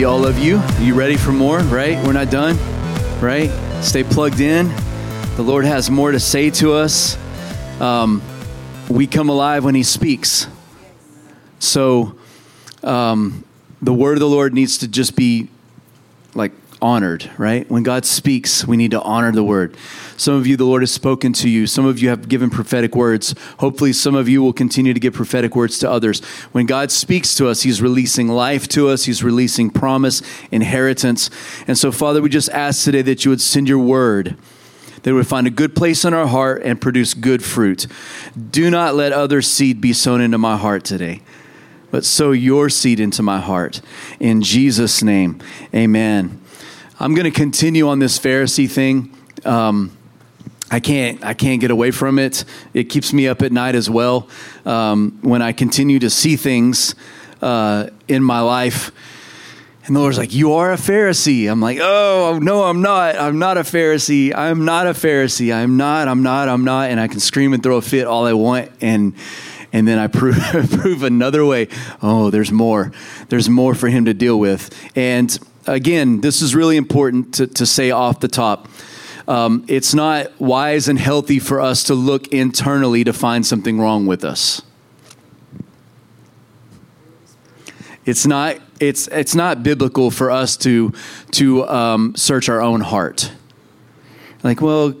see all of you. You ready for more? Right? We're not done, right? Stay plugged in. The Lord has more to say to us. Um, we come alive when He speaks. So, um, the word of the Lord needs to just be like honored, right? When God speaks, we need to honor the word. Some of you, the Lord has spoken to you. Some of you have given prophetic words. Hopefully, some of you will continue to give prophetic words to others. When God speaks to us, He's releasing life to us, He's releasing promise, inheritance. And so, Father, we just ask today that you would send your word that would find a good place in our heart and produce good fruit. Do not let other seed be sown into my heart today, but sow your seed into my heart. In Jesus' name, amen. I'm going to continue on this Pharisee thing. Um, I can't I can't get away from it. It keeps me up at night as well um, when I continue to see things uh, in my life. And the Lord's like, "You are a Pharisee." I'm like, "Oh no, I'm not. I'm not a Pharisee. I'm not a Pharisee. I'm not. I'm not. I'm not." And I can scream and throw a fit all I want, and and then I prove prove another way. Oh, there's more. There's more for Him to deal with. And again, this is really important to, to say off the top um, it's not wise and healthy for us to look internally to find something wrong with us. It's not, it's, it's not biblical for us to, to um, search our own heart. Like, well,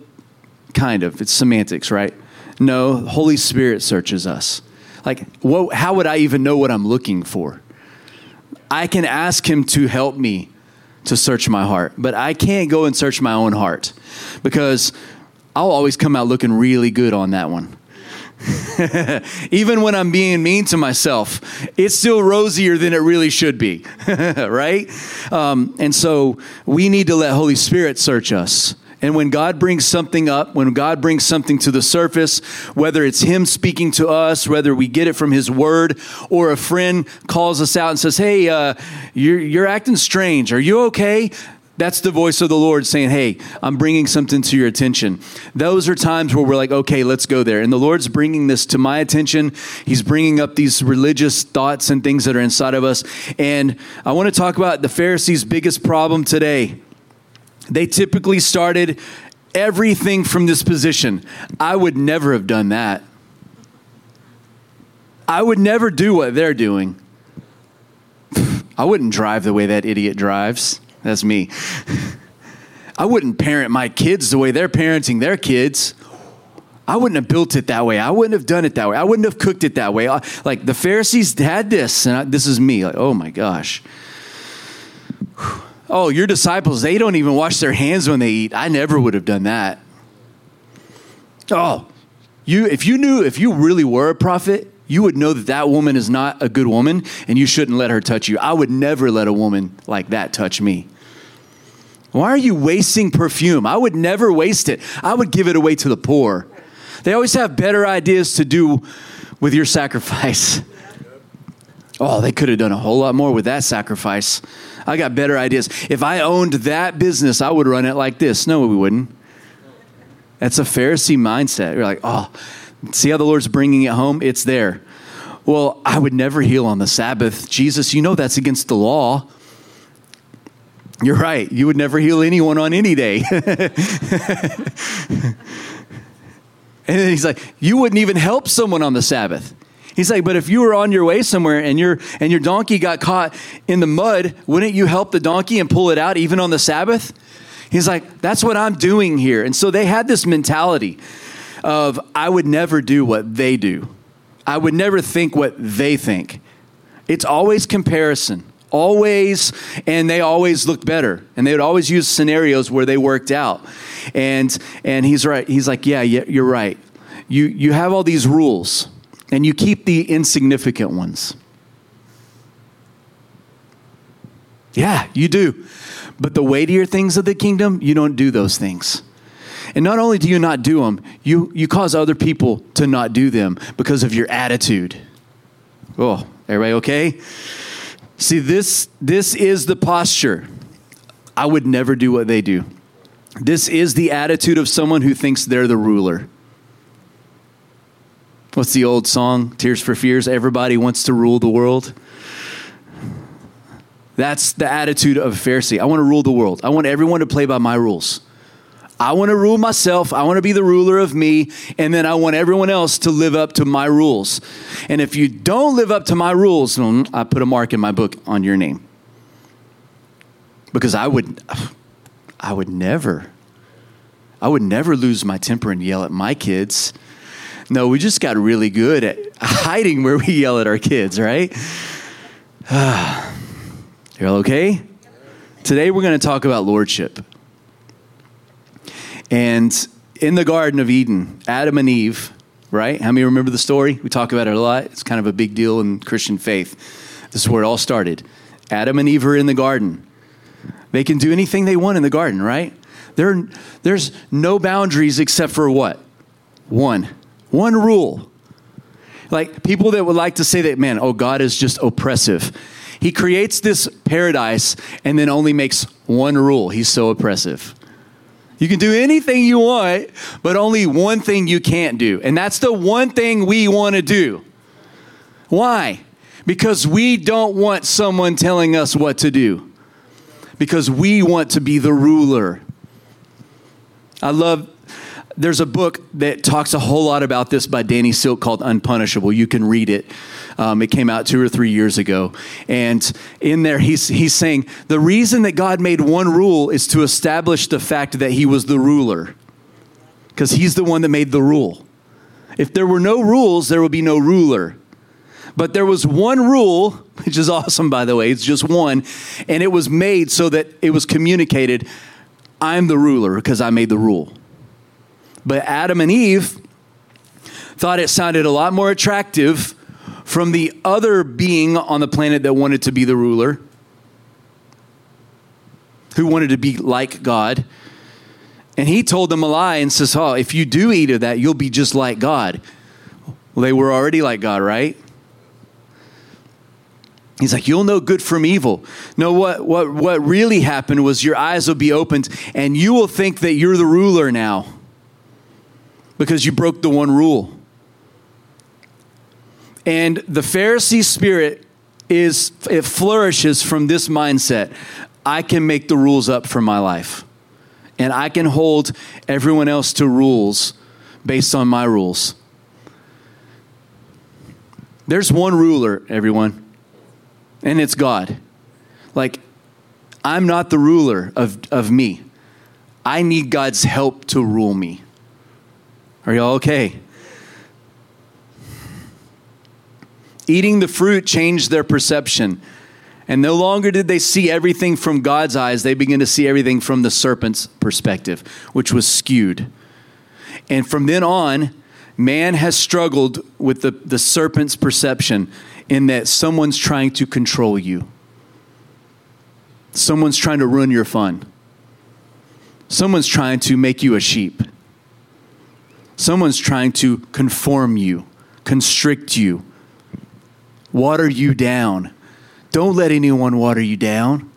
kind of. It's semantics, right? No, Holy Spirit searches us. Like, what, how would I even know what I'm looking for? I can ask Him to help me to search my heart, but I can't go and search my own heart because I'll always come out looking really good on that one. Even when I'm being mean to myself, it's still rosier than it really should be, right? Um, and so we need to let Holy Spirit search us. And when God brings something up, when God brings something to the surface, whether it's Him speaking to us, whether we get it from His Word, or a friend calls us out and says, Hey, uh, you're, you're acting strange. Are you okay? That's the voice of the Lord saying, Hey, I'm bringing something to your attention. Those are times where we're like, Okay, let's go there. And the Lord's bringing this to my attention. He's bringing up these religious thoughts and things that are inside of us. And I want to talk about the Pharisees' biggest problem today they typically started everything from this position. I would never have done that. I would never do what they're doing. I wouldn't drive the way that idiot drives. That's me. I wouldn't parent my kids the way they're parenting their kids. I wouldn't have built it that way. I wouldn't have done it that way. I wouldn't have cooked it that way. Like the Pharisees had this, and I, this is me. Like, oh my gosh. Whew. Oh, your disciples, they don't even wash their hands when they eat. I never would have done that. Oh, you if you knew if you really were a prophet, you would know that that woman is not a good woman and you shouldn't let her touch you. I would never let a woman like that touch me. Why are you wasting perfume? I would never waste it. I would give it away to the poor. They always have better ideas to do with your sacrifice. Oh, they could have done a whole lot more with that sacrifice. I got better ideas. If I owned that business, I would run it like this. No, we wouldn't. That's a Pharisee mindset. You're like, oh, see how the Lord's bringing it home? It's there. Well, I would never heal on the Sabbath. Jesus, you know that's against the law. You're right. You would never heal anyone on any day. and then he's like, You wouldn't even help someone on the Sabbath. He's like, but if you were on your way somewhere and your and your donkey got caught in the mud, wouldn't you help the donkey and pull it out even on the Sabbath? He's like, that's what I'm doing here. And so they had this mentality of I would never do what they do. I would never think what they think. It's always comparison. Always, and they always look better. And they would always use scenarios where they worked out. And and he's right. He's like, yeah, yeah, you're right. You you have all these rules and you keep the insignificant ones. Yeah, you do. But the weightier things of the kingdom, you don't do those things. And not only do you not do them, you, you cause other people to not do them because of your attitude. Oh, everybody okay? See, this, this is the posture. I would never do what they do. This is the attitude of someone who thinks they're the ruler. What's the old song? Tears for Fears. Everybody wants to rule the world. That's the attitude of a Pharisee. I want to rule the world. I want everyone to play by my rules. I want to rule myself. I want to be the ruler of me. And then I want everyone else to live up to my rules. And if you don't live up to my rules, I put a mark in my book on your name. Because I would, I would never, I would never lose my temper and yell at my kids. No, we just got really good at hiding where we yell at our kids, right? You're all okay? Today we're going to talk about lordship. And in the Garden of Eden, Adam and Eve, right? How many remember the story? We talk about it a lot. It's kind of a big deal in Christian faith. This is where it all started. Adam and Eve are in the garden. They can do anything they want in the garden, right? There, there's no boundaries except for what? One. One rule. Like people that would like to say that, man, oh, God is just oppressive. He creates this paradise and then only makes one rule. He's so oppressive. You can do anything you want, but only one thing you can't do. And that's the one thing we want to do. Why? Because we don't want someone telling us what to do. Because we want to be the ruler. I love there's a book that talks a whole lot about this by Danny Silk called Unpunishable. You can read it. Um, it came out two or three years ago. And in there, he's, he's saying the reason that God made one rule is to establish the fact that he was the ruler, because he's the one that made the rule. If there were no rules, there would be no ruler. But there was one rule, which is awesome, by the way, it's just one, and it was made so that it was communicated I'm the ruler because I made the rule. But Adam and Eve thought it sounded a lot more attractive from the other being on the planet that wanted to be the ruler, who wanted to be like God. And he told them a lie and says, Oh, if you do eat of that, you'll be just like God. Well, they were already like God, right? He's like, you'll know good from evil. No, what, what, what really happened was your eyes will be opened and you will think that you're the ruler now because you broke the one rule. And the Pharisee spirit is, it flourishes from this mindset. I can make the rules up for my life. And I can hold everyone else to rules based on my rules. There's one ruler, everyone, and it's God. Like, I'm not the ruler of, of me. I need God's help to rule me. Are y'all okay? Eating the fruit changed their perception. And no longer did they see everything from God's eyes, they began to see everything from the serpent's perspective, which was skewed. And from then on, man has struggled with the, the serpent's perception in that someone's trying to control you, someone's trying to ruin your fun, someone's trying to make you a sheep, someone's trying to conform you, constrict you water you down. Don't let anyone water you down.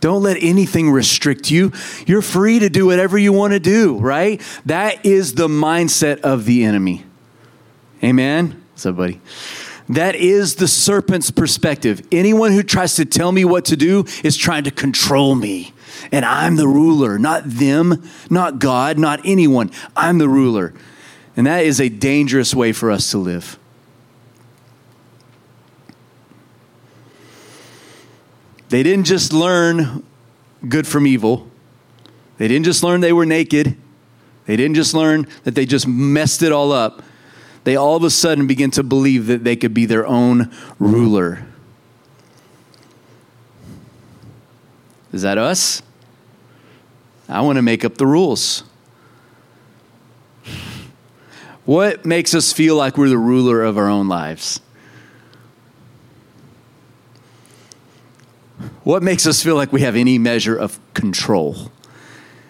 Don't let anything restrict you. You're free to do whatever you want to do, right? That is the mindset of the enemy. Amen? What's up, buddy? That is the serpent's perspective. Anyone who tries to tell me what to do is trying to control me. And I'm the ruler, not them, not God, not anyone. I'm the ruler. And that is a dangerous way for us to live. They didn't just learn good from evil. They didn't just learn they were naked. They didn't just learn that they just messed it all up. They all of a sudden begin to believe that they could be their own ruler. Is that us? I want to make up the rules. What makes us feel like we're the ruler of our own lives? What makes us feel like we have any measure of control?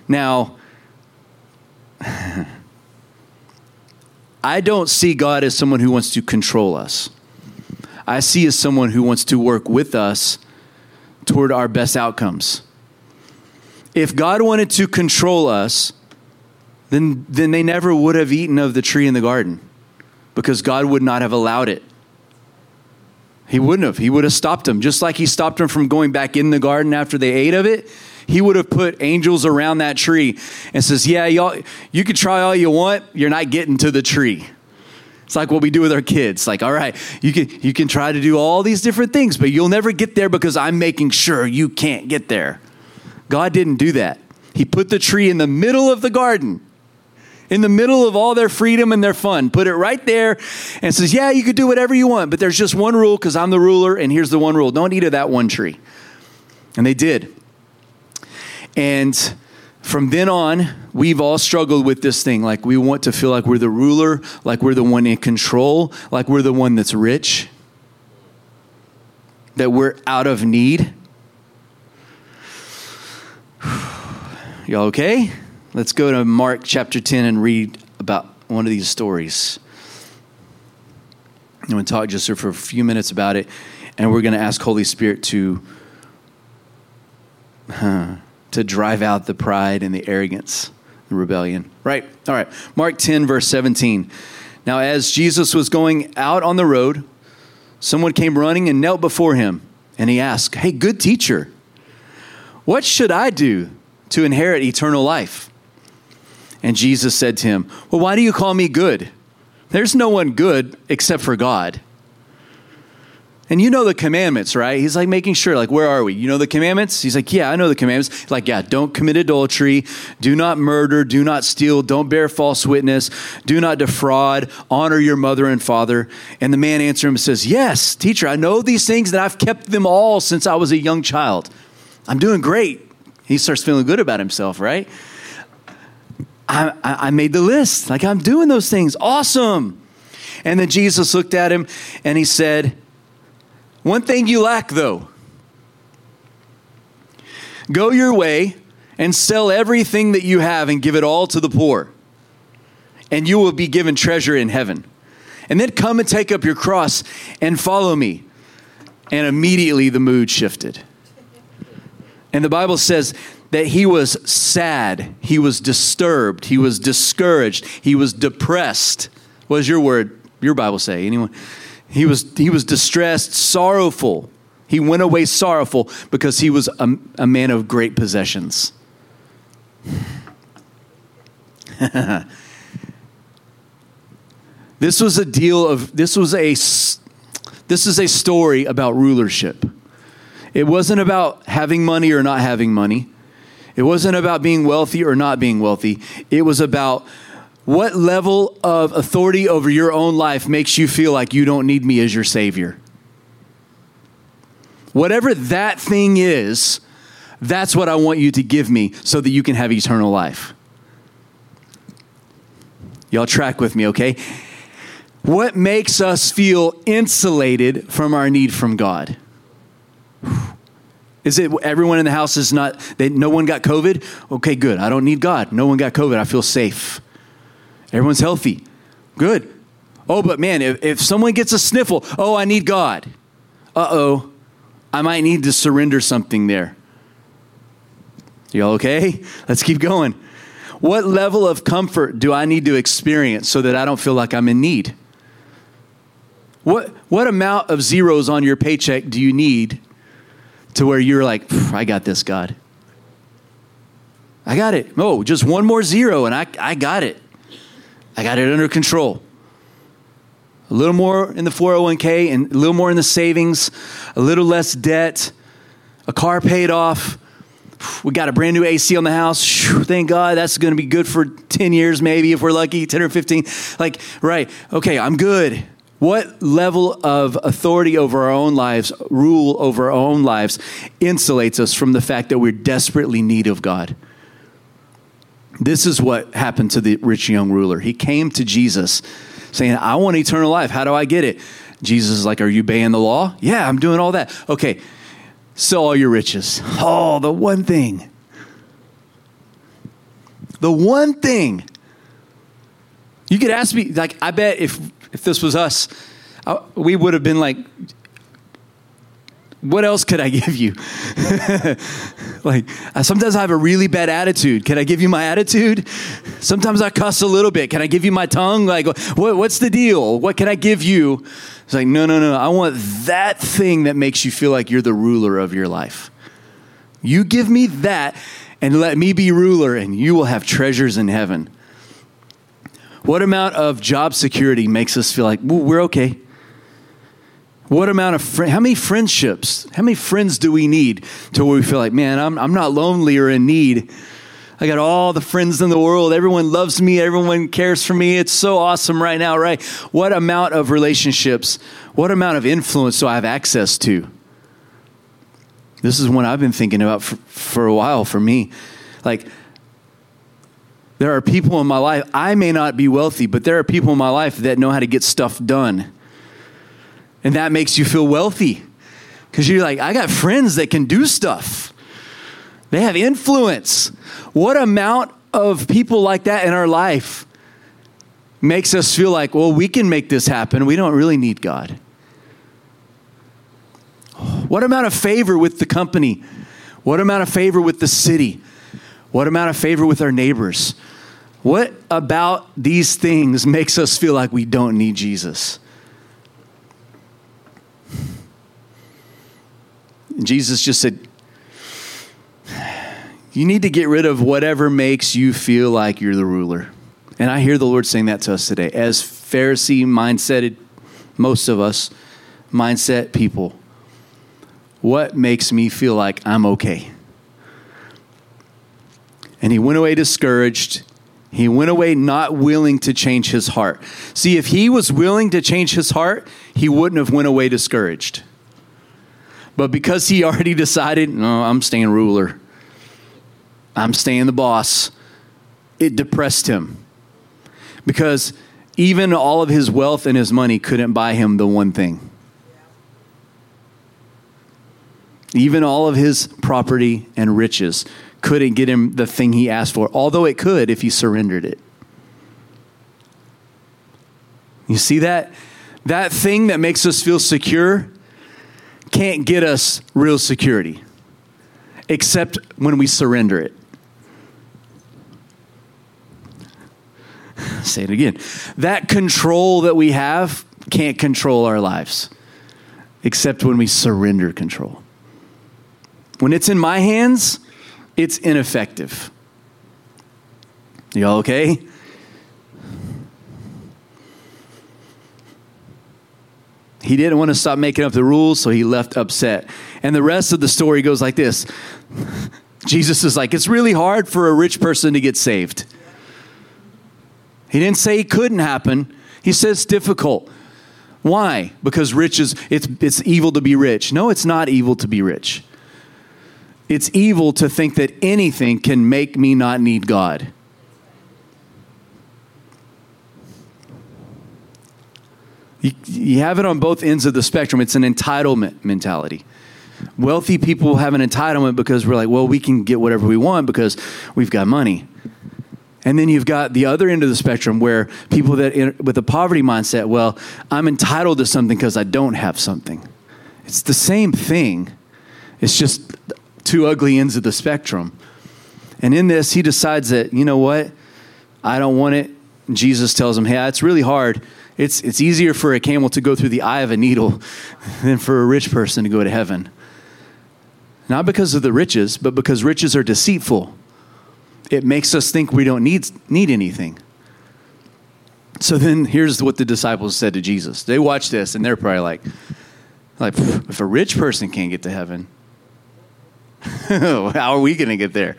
Now, I don't see God as someone who wants to control us. I see as someone who wants to work with us toward our best outcomes. If God wanted to control us, then, then they never would have eaten of the tree in the garden because God would not have allowed it. He wouldn't have. He would have stopped them, just like he stopped them from going back in the garden after they ate of it. He would have put angels around that tree and says, "Yeah, y'all, you can try all you want. You're not getting to the tree." It's like what we do with our kids. Like, all right, you can you can try to do all these different things, but you'll never get there because I'm making sure you can't get there. God didn't do that. He put the tree in the middle of the garden in the middle of all their freedom and their fun. Put it right there and says, Yeah, you could do whatever you want, but there's just one rule because I'm the ruler, and here's the one rule don't eat of that one tree. And they did. And from then on, we've all struggled with this thing. Like, we want to feel like we're the ruler, like we're the one in control, like we're the one that's rich, that we're out of need. Y'all okay? Let's go to Mark chapter 10 and read about one of these stories. I'm going to talk just for a few minutes about it, and we're going to ask Holy Spirit to, uh, to drive out the pride and the arrogance and rebellion. Right? All right. Mark 10, verse 17. Now, as Jesus was going out on the road, someone came running and knelt before him, and he asked, Hey, good teacher, what should I do to inherit eternal life? And Jesus said to him, Well, why do you call me good? There's no one good except for God. And you know the commandments, right? He's like making sure, like, where are we? You know the commandments? He's like, yeah, I know the commandments. He's like, yeah, don't commit adultery, do not murder, do not steal, don't bear false witness, do not defraud, honor your mother and father. And the man answered him and says, yes, teacher, I know these things and I've kept them all since I was a young child. I'm doing great. He starts feeling good about himself, right? I, I made the list. Like, I'm doing those things. Awesome. And then Jesus looked at him and he said, One thing you lack, though. Go your way and sell everything that you have and give it all to the poor, and you will be given treasure in heaven. And then come and take up your cross and follow me. And immediately the mood shifted. And the Bible says that he was sad, he was disturbed, he was discouraged, he was depressed. What does your word, your Bible say? Anyone? He was, he was distressed, sorrowful. He went away sorrowful because he was a, a man of great possessions. this was a deal of, this was a, this is a story about rulership. It wasn't about having money or not having money. It wasn't about being wealthy or not being wealthy. It was about what level of authority over your own life makes you feel like you don't need me as your Savior. Whatever that thing is, that's what I want you to give me so that you can have eternal life. Y'all track with me, okay? What makes us feel insulated from our need from God? Is it everyone in the house is not, they, no one got COVID? Okay, good. I don't need God. No one got COVID. I feel safe. Everyone's healthy. Good. Oh, but man, if, if someone gets a sniffle, oh, I need God. Uh oh, I might need to surrender something there. Y'all okay? Let's keep going. What level of comfort do I need to experience so that I don't feel like I'm in need? What, what amount of zeros on your paycheck do you need to where you're like, I got this, God. I got it. Oh, just one more zero and I, I got it. I got it under control. A little more in the 401k and a little more in the savings, a little less debt, a car paid off. We got a brand new AC on the house. Thank God that's going to be good for 10 years, maybe if we're lucky, 10 or 15. Like, right, okay, I'm good. What level of authority over our own lives, rule over our own lives, insulates us from the fact that we're desperately need of God? This is what happened to the rich young ruler. He came to Jesus saying, I want eternal life. How do I get it? Jesus is like, Are you obeying the law? Yeah, I'm doing all that. Okay, sell all your riches. Oh, the one thing. The one thing. You could ask me, like, I bet if if this was us, I, we would have been like, what else could I give you? like, uh, sometimes I have a really bad attitude. Can I give you my attitude? Sometimes I cuss a little bit. Can I give you my tongue? Like, what, what's the deal? What can I give you? It's like, no, no, no. I want that thing that makes you feel like you're the ruler of your life. You give me that and let me be ruler, and you will have treasures in heaven. What amount of job security makes us feel like well, we're okay? What amount of fr- how many friendships, how many friends do we need to where we feel like, man, I'm, I'm not lonely or in need. I got all the friends in the world. Everyone loves me. Everyone cares for me. It's so awesome right now, right? What amount of relationships, what amount of influence do I have access to? This is one I've been thinking about for, for a while for me. Like, there are people in my life, I may not be wealthy, but there are people in my life that know how to get stuff done and that makes you feel wealthy because you're like, I got friends that can do stuff, they have influence. What amount of people like that in our life makes us feel like, well, we can make this happen. We don't really need God. What amount of favor with the company? What amount of favor with the city? What amount of favor with our neighbors? What about these things makes us feel like we don't need Jesus? Jesus just said, You need to get rid of whatever makes you feel like you're the ruler. And I hear the Lord saying that to us today. As Pharisee mindseted, most of us, mindset people, what makes me feel like I'm okay? And he went away discouraged. He went away not willing to change his heart. See, if he was willing to change his heart, he wouldn't have went away discouraged. But because he already decided, no, I'm staying ruler, I'm staying the boss, it depressed him. Because even all of his wealth and his money couldn't buy him the one thing. Even all of his property and riches couldn't get him the thing he asked for, although it could if he surrendered it. You see that? That thing that makes us feel secure can't get us real security except when we surrender it. Say it again. That control that we have can't control our lives except when we surrender control. When it's in my hands, it's ineffective. Y'all okay? He didn't want to stop making up the rules, so he left upset. And the rest of the story goes like this Jesus is like, it's really hard for a rich person to get saved. He didn't say it couldn't happen, he says difficult. Why? Because rich is it's it's evil to be rich. No, it's not evil to be rich. It's evil to think that anything can make me not need God. You, you have it on both ends of the spectrum. It's an entitlement mentality. Wealthy people have an entitlement because we're like, well, we can get whatever we want because we've got money. And then you've got the other end of the spectrum where people that with a poverty mindset, well, I'm entitled to something because I don't have something. It's the same thing. It's just two ugly ends of the spectrum. And in this, he decides that, you know what? I don't want it. Jesus tells him, hey, it's really hard it's, it's easier for a camel to go through the eye of a needle than for a rich person to go to heaven. Not because of the riches, but because riches are deceitful. It makes us think we don't need, need anything. So then here's what the disciples said to Jesus. They watch this and they're probably like, like if a rich person can't get to heaven, how are we going to get there?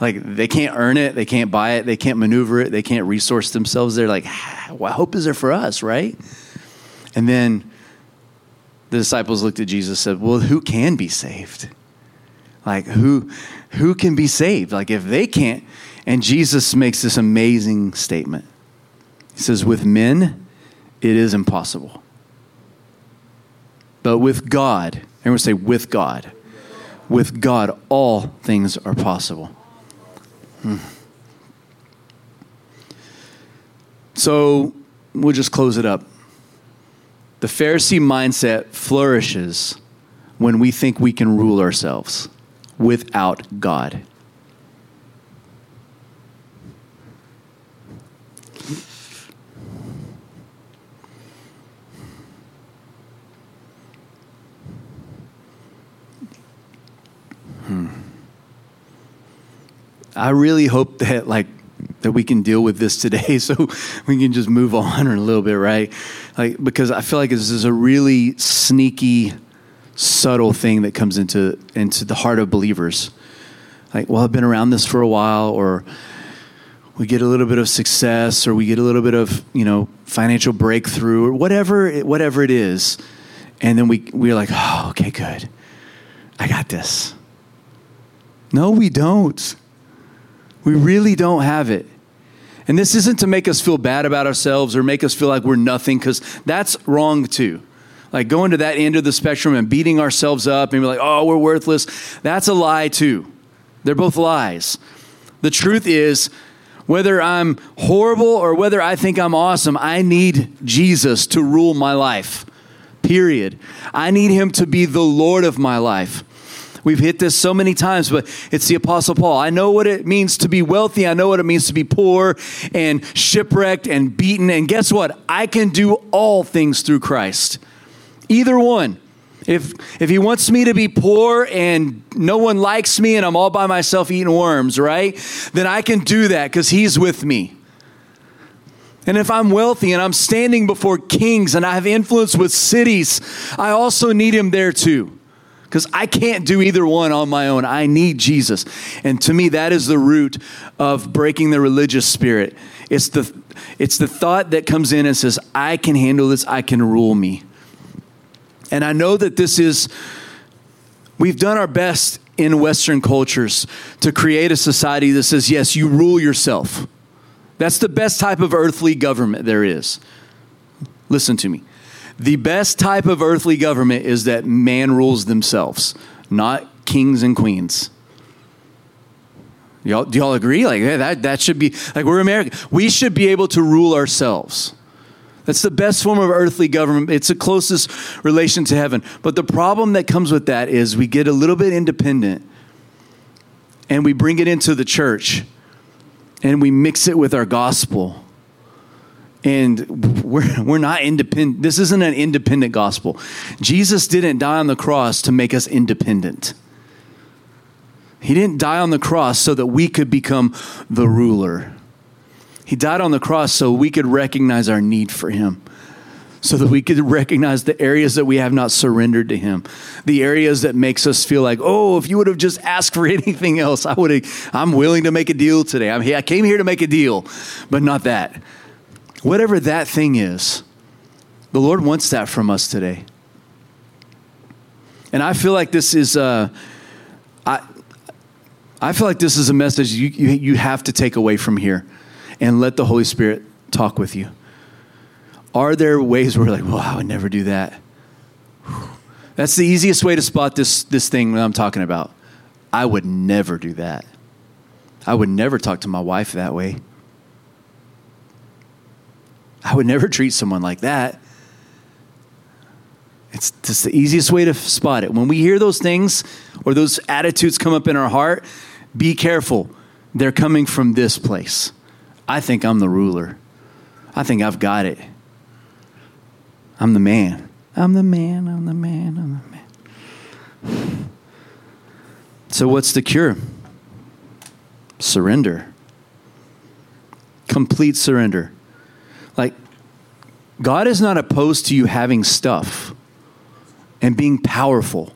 Like they can't earn it, they can't buy it, they can't maneuver it, they can't resource themselves. They're like, what hope is there for us, right? And then the disciples looked at Jesus and said, Well, who can be saved? Like who who can be saved? Like if they can't, and Jesus makes this amazing statement. He says, With men, it is impossible. But with God, everyone say, with God. With God, all things are possible. Hmm. So we'll just close it up. The Pharisee mindset flourishes when we think we can rule ourselves without God. I really hope that like that we can deal with this today so we can just move on a little bit, right? Like because I feel like this is a really sneaky subtle thing that comes into into the heart of believers. Like, well, I've been around this for a while or we get a little bit of success or we get a little bit of, you know, financial breakthrough or whatever whatever it is. And then we we're like, "Oh, okay, good. I got this." No, we don't. We really don't have it. And this isn't to make us feel bad about ourselves or make us feel like we're nothing, because that's wrong too. Like going to that end of the spectrum and beating ourselves up and be like, oh, we're worthless. That's a lie too. They're both lies. The truth is, whether I'm horrible or whether I think I'm awesome, I need Jesus to rule my life. Period. I need him to be the Lord of my life. We've hit this so many times, but it's the Apostle Paul. I know what it means to be wealthy. I know what it means to be poor and shipwrecked and beaten. And guess what? I can do all things through Christ. Either one. If, if he wants me to be poor and no one likes me and I'm all by myself eating worms, right? Then I can do that because he's with me. And if I'm wealthy and I'm standing before kings and I have influence with cities, I also need him there too because I can't do either one on my own. I need Jesus. And to me, that is the root of breaking the religious spirit. It's the, it's the thought that comes in and says, I can handle this, I can rule me. And I know that this is, we've done our best in Western cultures to create a society that says, yes, you rule yourself. That's the best type of earthly government there is. Listen to me. The best type of earthly government is that man rules themselves, not kings and queens. Y'all, do y'all agree? Like that, that should be like we're American. We should be able to rule ourselves. That's the best form of earthly government. It's the closest relation to heaven. But the problem that comes with that is we get a little bit independent and we bring it into the church and we mix it with our gospel and we're, we're not independent. This isn't an independent gospel. Jesus didn't die on the cross to make us independent. He didn't die on the cross so that we could become the ruler. He died on the cross so we could recognize our need for Him, so that we could recognize the areas that we have not surrendered to Him, the areas that makes us feel like, oh, if you would have just asked for anything else, I would. I'm willing to make a deal today. I'm, I came here to make a deal, but not that. Whatever that thing is, the Lord wants that from us today. And I feel like this is, uh, I, I feel like this is a message you, you, you have to take away from here and let the Holy Spirit talk with you. Are there ways where like, well, I would never do that? That's the easiest way to spot this, this thing that I'm talking about. I would never do that. I would never talk to my wife that way. I would never treat someone like that. It's just the easiest way to spot it. When we hear those things or those attitudes come up in our heart, be careful. They're coming from this place. I think I'm the ruler. I think I've got it. I'm the man. I'm the man. I'm the man. I'm the man. So, what's the cure? Surrender. Complete surrender. God is not opposed to you having stuff and being powerful.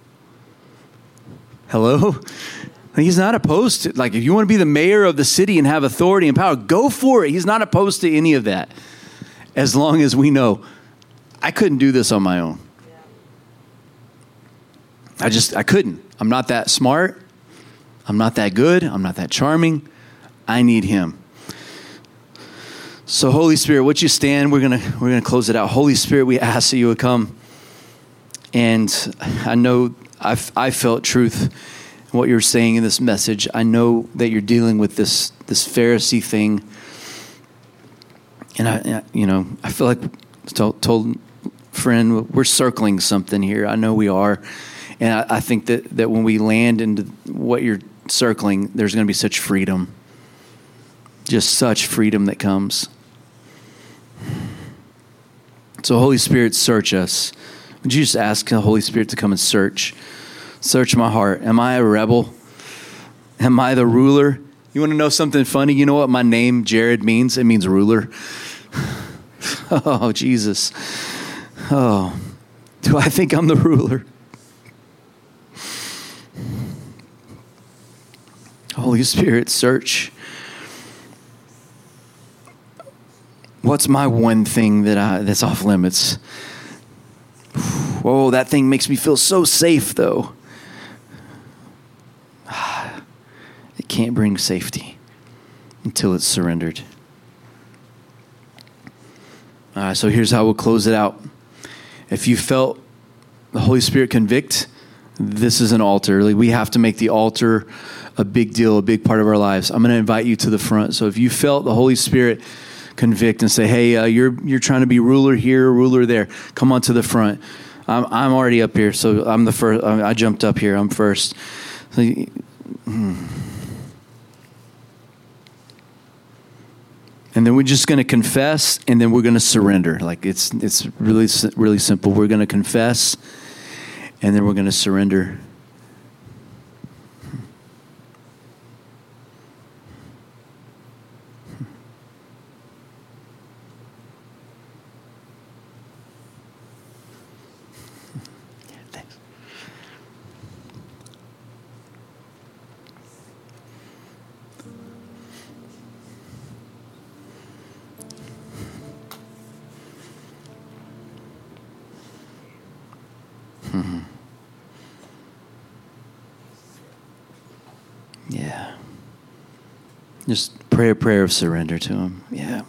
Hello? He's not opposed to, like, if you want to be the mayor of the city and have authority and power, go for it. He's not opposed to any of that. As long as we know, I couldn't do this on my own. I just, I couldn't. I'm not that smart. I'm not that good. I'm not that charming. I need him. So, Holy Spirit, would you stand? We're gonna we're gonna close it out. Holy Spirit, we ask that you would come. And I know I've, I felt truth in what you're saying in this message. I know that you're dealing with this this Pharisee thing. And I, you know, I feel like told, told friend we're circling something here. I know we are, And I, I think that, that when we land into what you're circling, there's going to be such freedom. Just such freedom that comes. So, Holy Spirit, search us. Would you just ask the Holy Spirit to come and search? Search my heart. Am I a rebel? Am I the ruler? You want to know something funny? You know what my name, Jared, means? It means ruler. oh, Jesus. Oh, do I think I'm the ruler? Holy Spirit, search. What's my one thing that I, that's off limits? Whoa, that thing makes me feel so safe, though. It can't bring safety until it's surrendered. All right, so here's how we'll close it out. If you felt the Holy Spirit convict, this is an altar. Like we have to make the altar a big deal, a big part of our lives. I'm going to invite you to the front. So if you felt the Holy Spirit convict and say, "Hey, uh, you're you're trying to be ruler here, ruler there," come on to the front. I'm I'm already up here, so I'm the first. I jumped up here. I'm first. So, hmm. and then we're just going to confess and then we're going to surrender like it's it's really really simple we're going to confess and then we're going to surrender Just pray a prayer of surrender to Him. Yeah.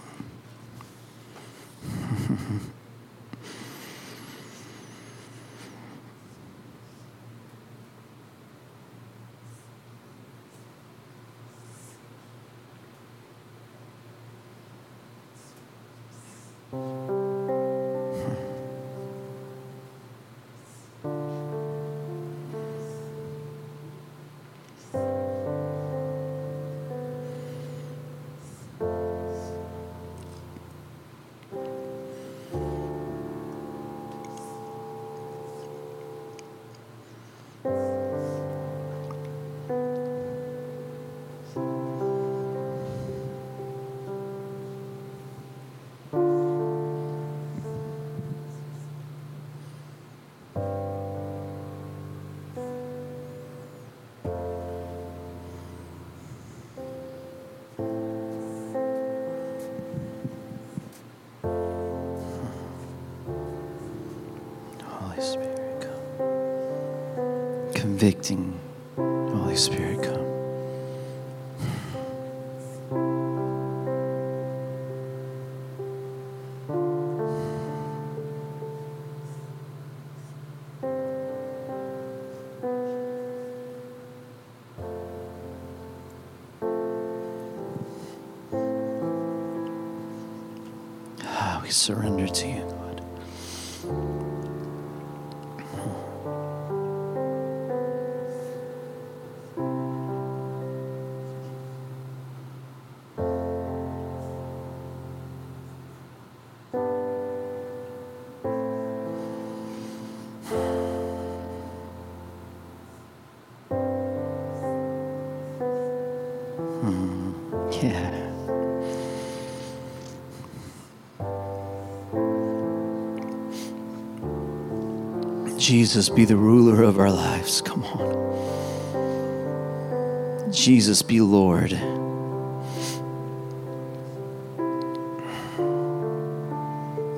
Convicting. Holy Spirit, come. Jesus be the ruler of our lives. Come on. Jesus be Lord.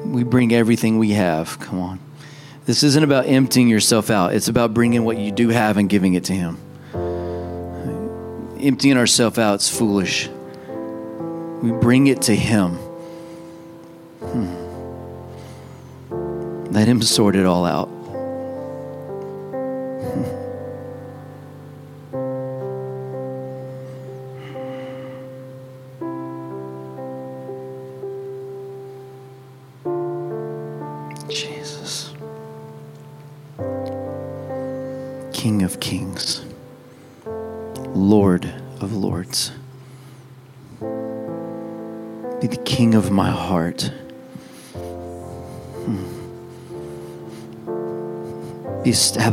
We bring everything we have. Come on. This isn't about emptying yourself out, it's about bringing what you do have and giving it to Him. Emptying ourselves out is foolish. We bring it to Him. Hmm. Let Him sort it all out.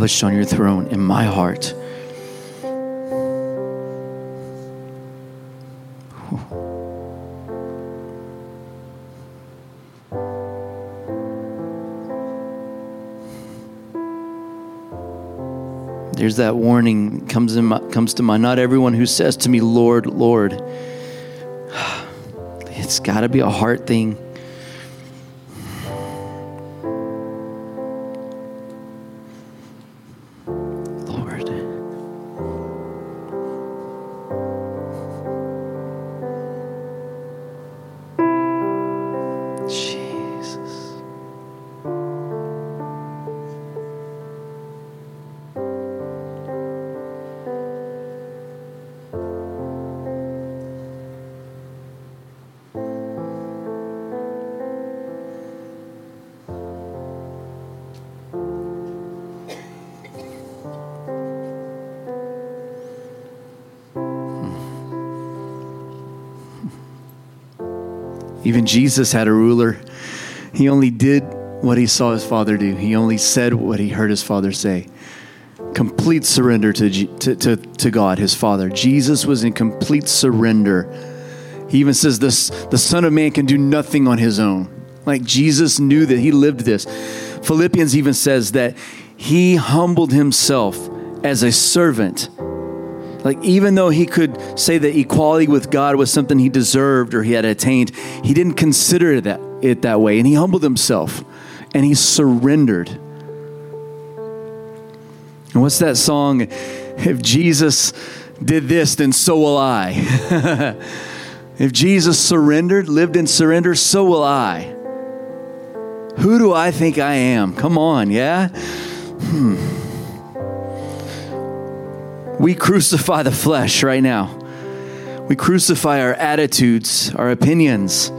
Established on your throne in my heart. There's that warning comes in my, comes to mind. Not everyone who says to me, "Lord, Lord." It's got to be a heart thing. Even Jesus had a ruler. He only did what he saw his father do, he only said what he heard his father say. Complete surrender to, to, to, to God, his father. Jesus was in complete surrender. He even says this the Son of Man can do nothing on his own. Like Jesus knew that he lived this. Philippians even says that he humbled himself as a servant. Like, even though he could say that equality with God was something he deserved or he had attained, he didn't consider that, it that way. And he humbled himself and he surrendered. And what's that song? If Jesus did this, then so will I. if Jesus surrendered, lived in surrender, so will I. Who do I think I am? Come on, yeah? Hmm. We crucify the flesh right now. We crucify our attitudes, our opinions.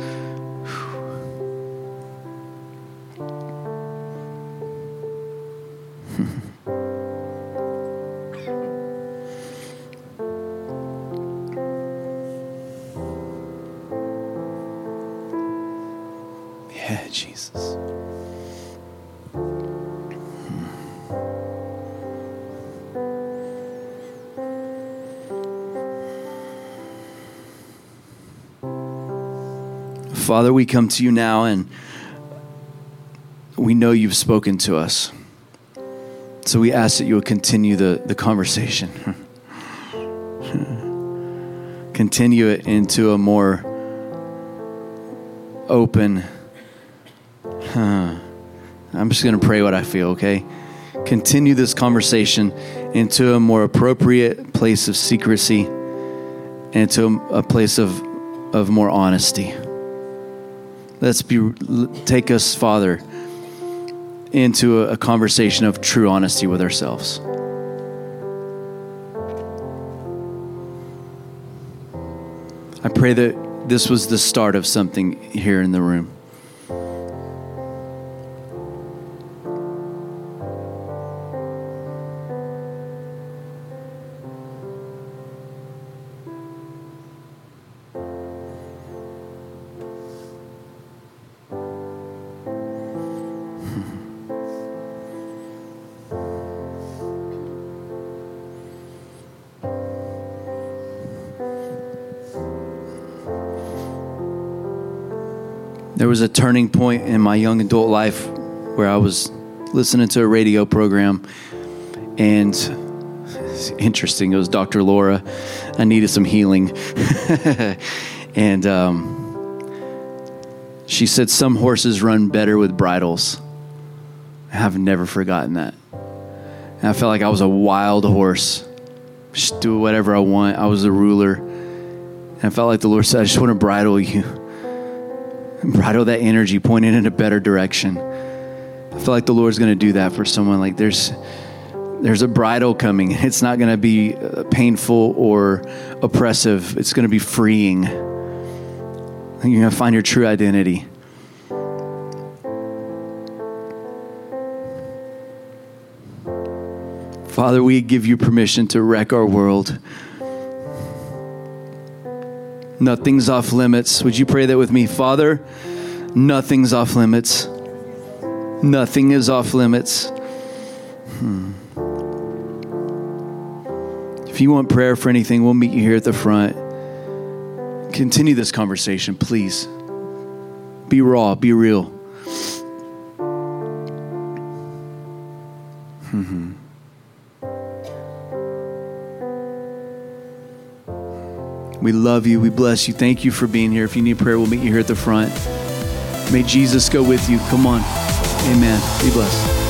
yeah, Jesus. Father, we come to you now and we know you've spoken to us. So we ask that you will continue the, the conversation. continue it into a more open. Huh. I'm just going to pray what I feel, okay? Continue this conversation into a more appropriate place of secrecy and to a, a place of, of more honesty. Let's be take us, Father, into a, a conversation of true honesty with ourselves. I pray that this was the start of something here in the room. There was a turning point in my young adult life where I was listening to a radio program, and it's interesting. It was Dr. Laura. I needed some healing, and um, she said some horses run better with bridles. I've never forgotten that. And I felt like I was a wild horse, just do whatever I want. I was the ruler. And I felt like the Lord said, I just want to bridle you bridle that energy, point it in a better direction. I feel like the Lord's going to do that for someone. Like there's there's a bridle coming. It's not going to be uh, painful or oppressive. It's going to be freeing. You're going to find your true identity. Father, we give you permission to wreck our world. Nothing's off limits. Would you pray that with me? Father, nothing's off limits. Nothing is off limits. Hmm. If you want prayer for anything, we'll meet you here at the front. Continue this conversation, please. Be raw, be real. Love you. We bless you. Thank you for being here. If you need prayer, we'll meet you here at the front. May Jesus go with you. Come on. Amen. Be blessed.